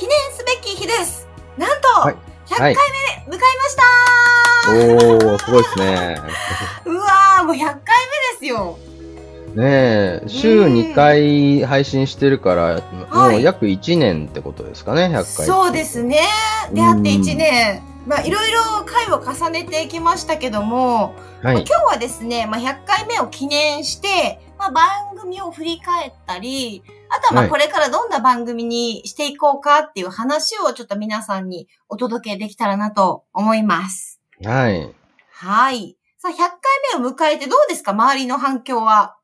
記念すべき日ですなんと、はい100回はい目迎えました、おー、すごいですね。うわーもう100回目ですよねえ、週2回配信してるから、もはいう約1年ってことですかね、100回。そうですね。出会って1年。まあ、いろいろ回を重ねてきましたけども、はい。今日はですね、まあ、100回目を記念して、まあ、番組を振り返ったり、あとはまあ、はいこれからどんな番組にしていこうかっていう話をちょっと皆さんにお届けできたらなと思います。はい。はい。さあ、100回目を迎えてどうですか？周りの反響は。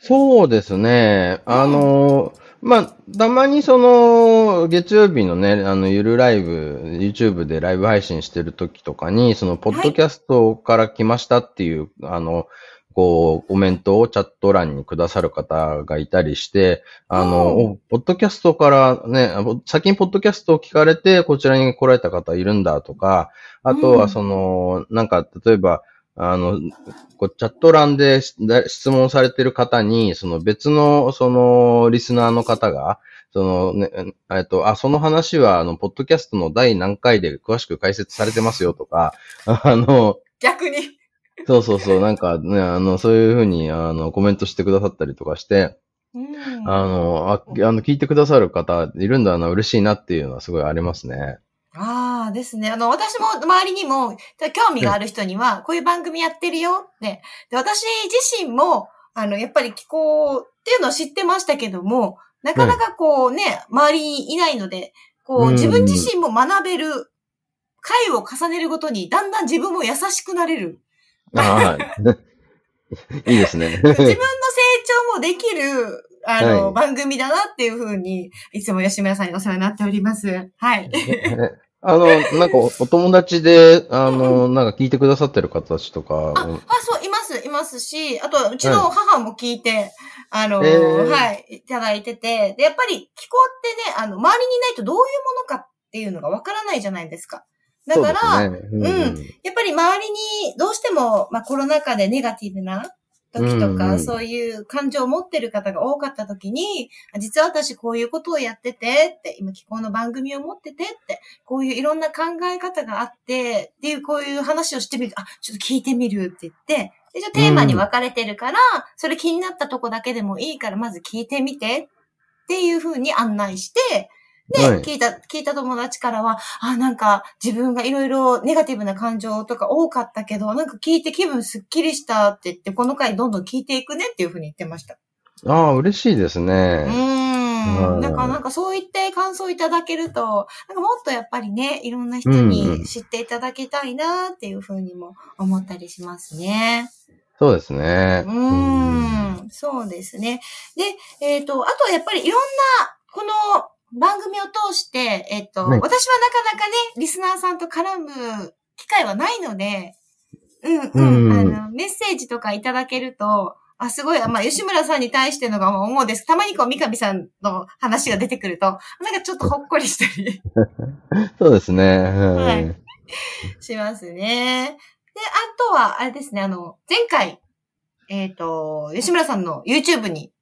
そうですね。あの、まあ、たまにその、月曜日のね、あの、ゆるライブ、YouTube でライブ配信してる時とかに、その、ポッドキャストから来ましたっていう、あの、こう、コメントをチャット欄にくださる方がいたりして、あの、ポッドキャストからね、先にポッドキャストを聞かれて、こちらに来られた方いるんだとか、あとうんはその、なんか、例えば、あの、こうチャット欄でし質問されてる方に、その別の、その、リスナーの方が、そのね、えっと、あ、その話は、あの、ポッドキャストの第何回で詳しく解説されてますよとか、あの、逆に。そうそうそう、なんかね、あの、そういうふうに、あの、コメントしてくださったりとかして、うんあの、あ、あの、聞いてくださる方いるんだな、嬉しいなっていうのはすごいありますね。ああ、ですね。あの、私も周りにも、興味がある人には、こういう番組やってるよって。で、私自身も、あの、やっぱり気候っていうのを知ってましたけども、なかなかこうね、周りにいないので、こう、うん自分自身も学べる、回を重ねるごとに、だんだん自分も優しくなれる。はい。いいですね。自分の成長もできる、あの、はい番組だなっていうふうに、いつも吉村さんにお世話になっております。はい。あの、なんかおお友達で、あの、なんか聞いてくださってる方たちとか、あ、あ、そう、います、いますし、あと、うちの母も聞いて、あの、えーはい、いただいてて、で、やっぱり気候ってね、あの、周りにいないとどういうものかっていうのがわからないじゃないですか。だから、そうですね。うんやっぱり周りにどうしても、まあコロナ禍でネガティブな時とか、うんうんそういう感情を持ってる方が多かった時に、あ実は私こういうことをやっててって、今気候の番組を持っててって、こういういろんな考え方があって、っていうこういう話をしてみる。あ、ちょっと聞いてみるって言って、で、じゃあテーマに分かれてるから、それ気になったとこだけでもいいから、まず聞いてみてっていう風に案内して、で、はい聞いた、聞いた友達からは、あ、なんか自分がいろいろネガティブな感情とか多かったけど、なんか聞いて気分すっきりしたって言って、この回どんどん聞いていくねっていう風に言ってました。ああ、嬉しいですうーね。ん。うんなんか、なんかそう言って感想いただけると、なんかもっとやっぱりね、いろんな人にん知っていただきたいなっていう風にも思ったりしますね。そうですね。うーん。そうですね。で、えっ、と、あとはやっぱりいろんな、この番組を通して、えっ、と、はい私はなかなかね、リスナーさんと絡む機会はないので、うんうん、うんあの、メッセージとかいただけると、あ、すごい、まあ、吉村さんに対してのが思うです。たまにこう、三上さんの話が出てくると、なんかちょっとほっこりしたり そうですね。ははいい。しますね。で、あとは、あれですね、あの、前回、えっ、と、吉村さんの YouTube に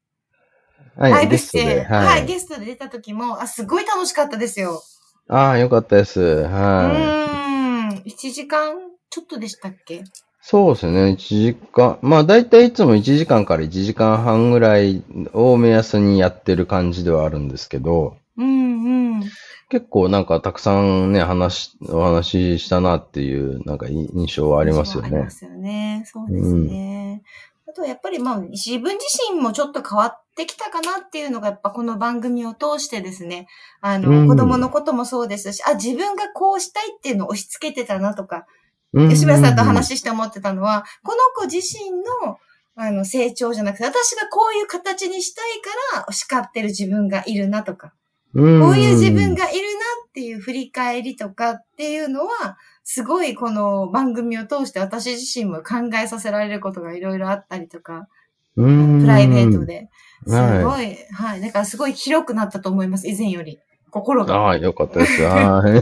ラはい、イブゲストで。出演、はい、はい。ゲストで出た時も、あ、すごい楽しかったですよ。ああ、よかったです。うはい。ーん。1時間ちょっとでしたっけ？そうですね。1時間。まあ、だいたいいつも1時間から1時間半ぐらいを目安にやってる感じではあるんですけど、うんうん。結構なんかたくさんね、話、お話ししたなっていう、なんかい印象はありますよねありま。すよね。そうですね。あと、やっぱりまあ、自分自身もちょっと変わってきたかなっていうのが、やっぱこの番組を通してですね、あの、うん。子供のこともそうですし、あ、自分がこうしたいっていうのを押し付けてたなとか、うん。吉村さんと話して思ってたのは、この子自身の、あの、成長じゃなくて、私がこういう形にしたいから、叱ってる自分がいるなとか、こういう自分がいるなっていう振り返りとかっていうのは、すごいこの番組を通して私自身も考えさせられることがいろいろあったりとか、プライベートで。すごい、はい、はい。だからすごい広くなったと思います、以前より。心が。ああ、よかったです。はい。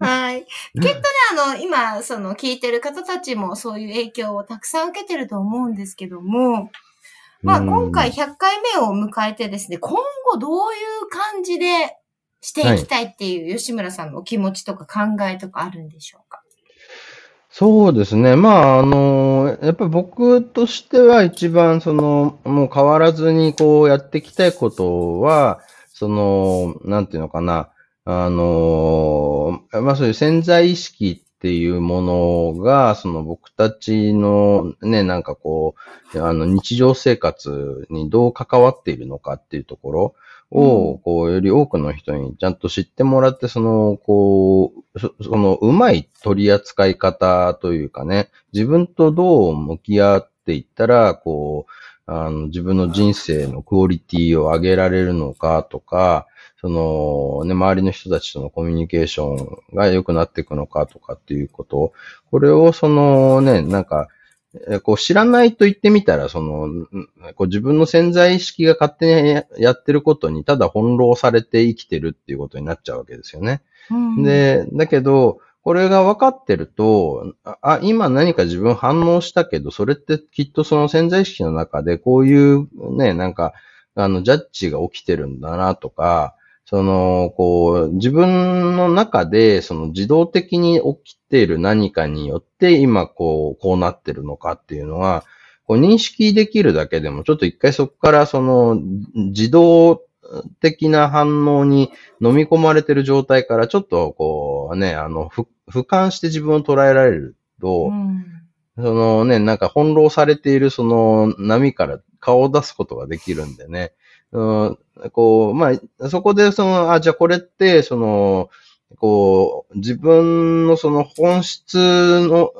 はい。きっとね、あの、今、その、聞いてる方たちもそういう影響をたくさん受けてると思うんですけども、まあ、今回100回目を迎えてですね、今後どういう感じでしていきたいっていう吉村さんのお気持ちとか考えとかあるんでしょうか？そうですね。まあ、あの、やっぱり僕としては一番その、もう変わらずにこうやっていきたいことは、その、なんていうのかな、あの、まあそういう潜在意識っていうものが、その僕たちのね、なんかこう、あの日常生活にどう関わっているのかっていうところ、を、こう、より多くの人にちゃんと知ってもらって、その、こう、その、うまい取り扱い方というかね、自分とどう向き合っていったら、こう、あの、自分の人生のクオリティを上げられるのかとか、その、ね、周りの人たちとのコミュニケーションが良くなっていくのかとかっていうこと、これをそのね、なんか、こう知らないと言ってみたら、その、こう自分の潜在意識が勝手にやってることにただ翻弄されて生きてるっていうことになっちゃうわけですよね。うん、で、だけど、これが分かってると、あ、今何か自分反応したけど、それってきっとその潜在意識の中でこういうね、なんか、あの、ジャッジが起きてるんだなとか、その、こう、自分の中で、その自動的に起きている何かによって、今、こう、こうなってるのかっていうのは、こう認識できるだけでも、ちょっと一回そこからその、自動的な反応に飲み込まれてる状態から、ちょっとこうね、あの、ふ、俯瞰して自分を捉えられると、うん、そのね、なんか翻弄されているその波から顔を出すことができるんでね、うん、こう、まあ、そこでその、あ、じゃあこれって、その、こう、自分のその本質の、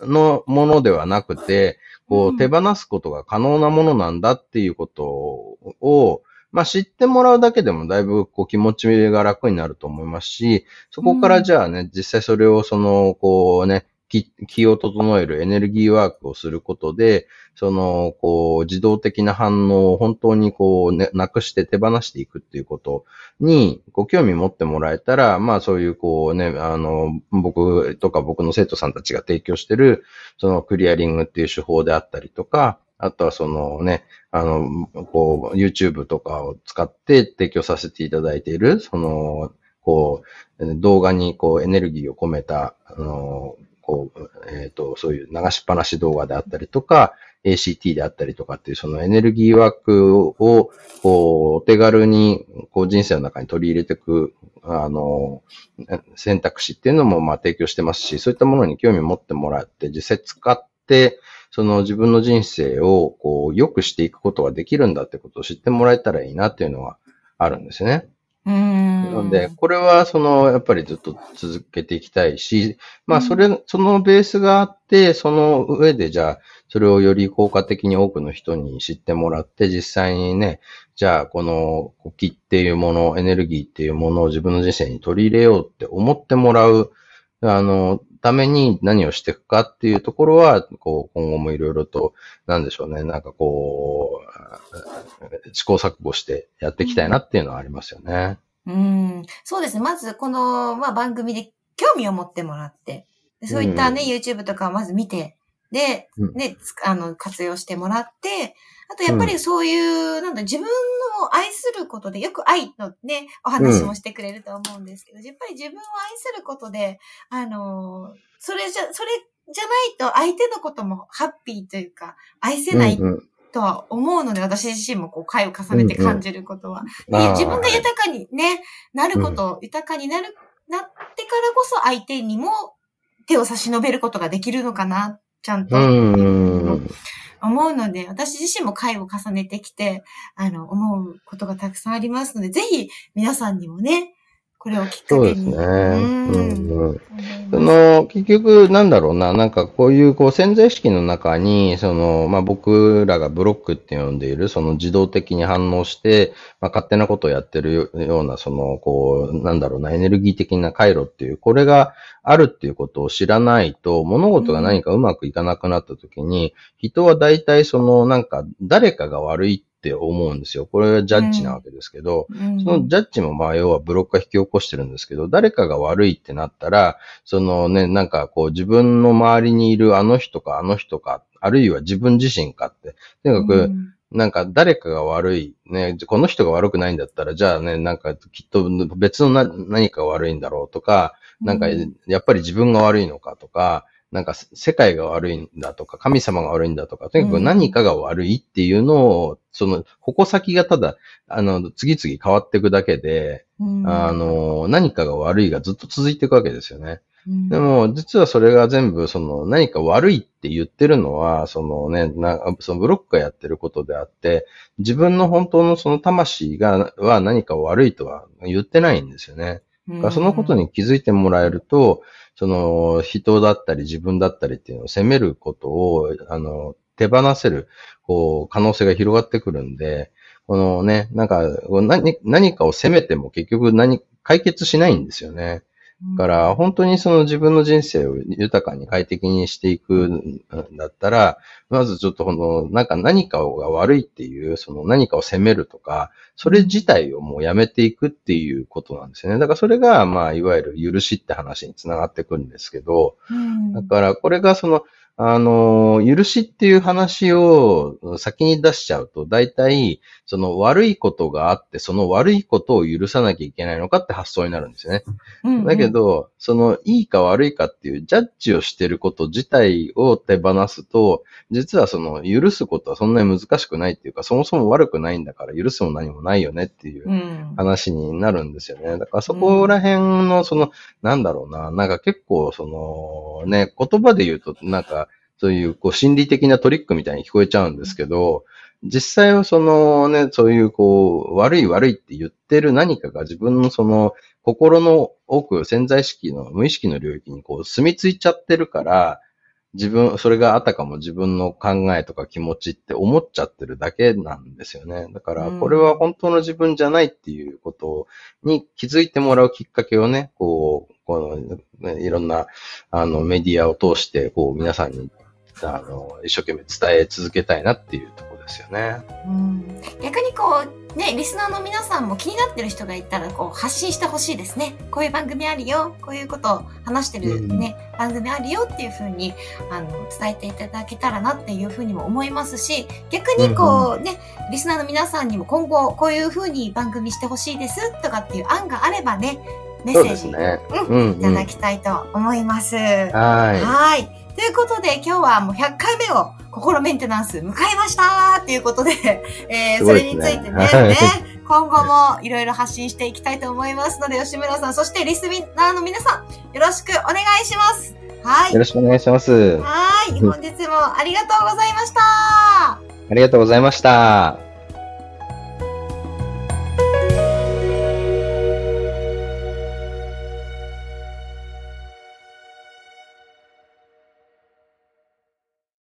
のものではなくて、こう、手放すことが可能なものなんだっていうことを、まあ、知ってもらうだけでもだいぶこう気持ちが楽になると思いますし、そこからじゃあね、実際それをその、こうね、気を整えるエネルギーワークをすることで、その、こう、自動的な反応を本当にこう、ね、なくして手放していくっていうことに、こう、興味持ってもらえたら、まあそういうこうね、あの、僕とか僕の生徒さんたちが提供してる、そのクリアリングっていう手法であったりとか、あとはそのね、あの、こう、YouTube とかを使って提供させていただいている、その、こう、動画にこうエネルギーを込めた、あの、こう、えっ、ー、と、そういう流しっぱなし動画であったりとか、ACT であったりとかっていうそのエネルギーワークを、こう、お手軽に、こう人生の中に取り入れていく、あの、選択肢っていうのも、まあ提供してますし、そういったものに興味を持ってもらって、実際使って、その自分の人生を、こう、良くしていくことができるんだってことを知ってもらえたらいいなっていうのはあるんですね。うん。なので、これはその、やっぱりずっと続けていきたいし、まあ、それ、そのベースがあって、その上で、じゃあ、それをより効果的に多くの人に知ってもらって、実際にね、じゃあ、この気っていうもの、エネルギーっていうものを自分の人生に取り入れようって思ってもらう、あの、ために何をしていくかっていうところは、こう、今後もいろいろと、なんでしょうね、なんかこう、試行錯誤してやっていきたいなっていうのはありますよね。うん、そうですね。まず、この、まあ、番組で興味を持ってもらって、そういったね、うん、YouTube とかをまず見て、で、ね、あの、活用してもらって、あとやっぱりそういう、うん、なんだ、自分の愛することで、よく愛のね、お話もしてくれると思うんですけど、うん、やっぱり自分を愛することで、あの、それじゃ、それじゃないと相手のこともハッピーというか、愛せないとは思うので、私自身もこう、回を重ねて感じることは。うんうん、自分が豊かにね、なること、豊かになる、なってからこそ相手にも手を差し伸べることができるのかな、ちゃんと。思うので、私自身も回を重ねてきて、あの、思うことがたくさんありますので、ぜひ皆さんにもね、これをきっかそうけに。ですね。うんうんうん。その、結局、なんだろうな、なんかこういう、こう、潜在意識の中に、その、まあ、僕らがブロックって呼んでいる、その自動的に反応して、まあ、勝手なことをやってるよような、その、こう、なんだろうな、エネルギー的な回路っていう、これがあるっていうことを知らないと、物事が何かうまくいかなくなった時に、人は大体その、なんか、誰かが悪いって思うんですよ。これはジャッジなわけですけど、うん。そのジャッジもまあ要はブロックが引き起こしてるんですけど、誰かが悪いってなったら、そのね、なんかこう自分の周りにいるあの人かあの人か、あるいは自分自身かって、とにかく、うん。なんか誰かが悪い、ね、この人が悪くないんだったら、じゃあね、なんかきっと別のな何かが悪いんだろうとか、なんかうん。やっぱり自分が悪いのかとか、なんか世界が悪いんだとか、神様が悪いんだとか、とにかく何かが悪いっていうのを、その矛先がただ、あの、次々変わっていくだけで、うんあの、何かが悪いがずっと続いていくわけですよね。うんでも、実はそれが全部、その、何か悪いって言ってるのは、そのね、なそのブロックがやってることであって、自分の本当のその魂が、は何か悪いとは言ってないんですよね。そのことに気づいてもらえると、その、人だったり自分だったりっていうのを責めることを、あの、手放せる、こう、可能性が広がってくるんで、このね、なんか、何、何かを責めても結局何、解決しないんですよね。だから、本当にその自分の人生を豊かに快適にしていくんだったら、まずちょっとこの、なんか何かが悪いっていう、その何かを責めるとか、それ自体をもうやめていくっていうことなんですよね。だからそれが、まあ、いわゆる許しって話につながってくるんですけど、うんだからこれがその、あの、許しっていう話を先に出しちゃうと、大体、その悪いことがあって、その悪いことを許さなきゃいけないのかって発想になるんですよね。うんだけど、その、いいか悪いかっていうジャッジをしてること自体を手放すと、実はその、許すことはそんなに難しくないっていうか、そもそも悪くないんだから許すも何もないよねっていううん話になるんですよね。だからそこら辺の、その、なんだろうな、なんか結構、その、ね、言葉で言うと、なんか、そういう、こう、心理的なトリックみたいに聞こえちゃうんですけど、実際はそのね、そういうこう、悪い悪いって言ってる何かが自分のその、心の奥、潜在意識の無意識の領域にこう、住み着いちゃってるから、自分、それがあたかも自分の考えとか気持ちって思っちゃってるだけなんですよね。だから、うんこれは本当の自分じゃないっていうことに気づいてもらうきっかけをね、こう、この、ねいろんな、あの、メディアを通して、こう、皆さんに、あの、一生懸命伝え続けたいなっていうところですよね。うん逆にこう、ね、リスナーの皆さんも気になってる人がいたら、こう、発信してほしいですね。こういう番組あるよ。こういうことを話してるね、番組あるよっていうふうに、あの、伝えていただけたらなっていうふうにも思いますし、逆にこう、ね、リスナーの皆さんにも今後、こういうふうに番組してほしいですとかっていう案があればね、メッセージね。ううん、いただきたいと思います。ははい。ということで、今日はもう100回目を心メンテナンス迎えましたということで、えーそれについてね、はいね今後もいろいろ発信していきたいと思いますので、吉村さん、そしてリスナーの皆さん、よろしくお願いします。はいい。よ。ろしくお願いします。はい。本日もありがとうございました。ありがとうございました。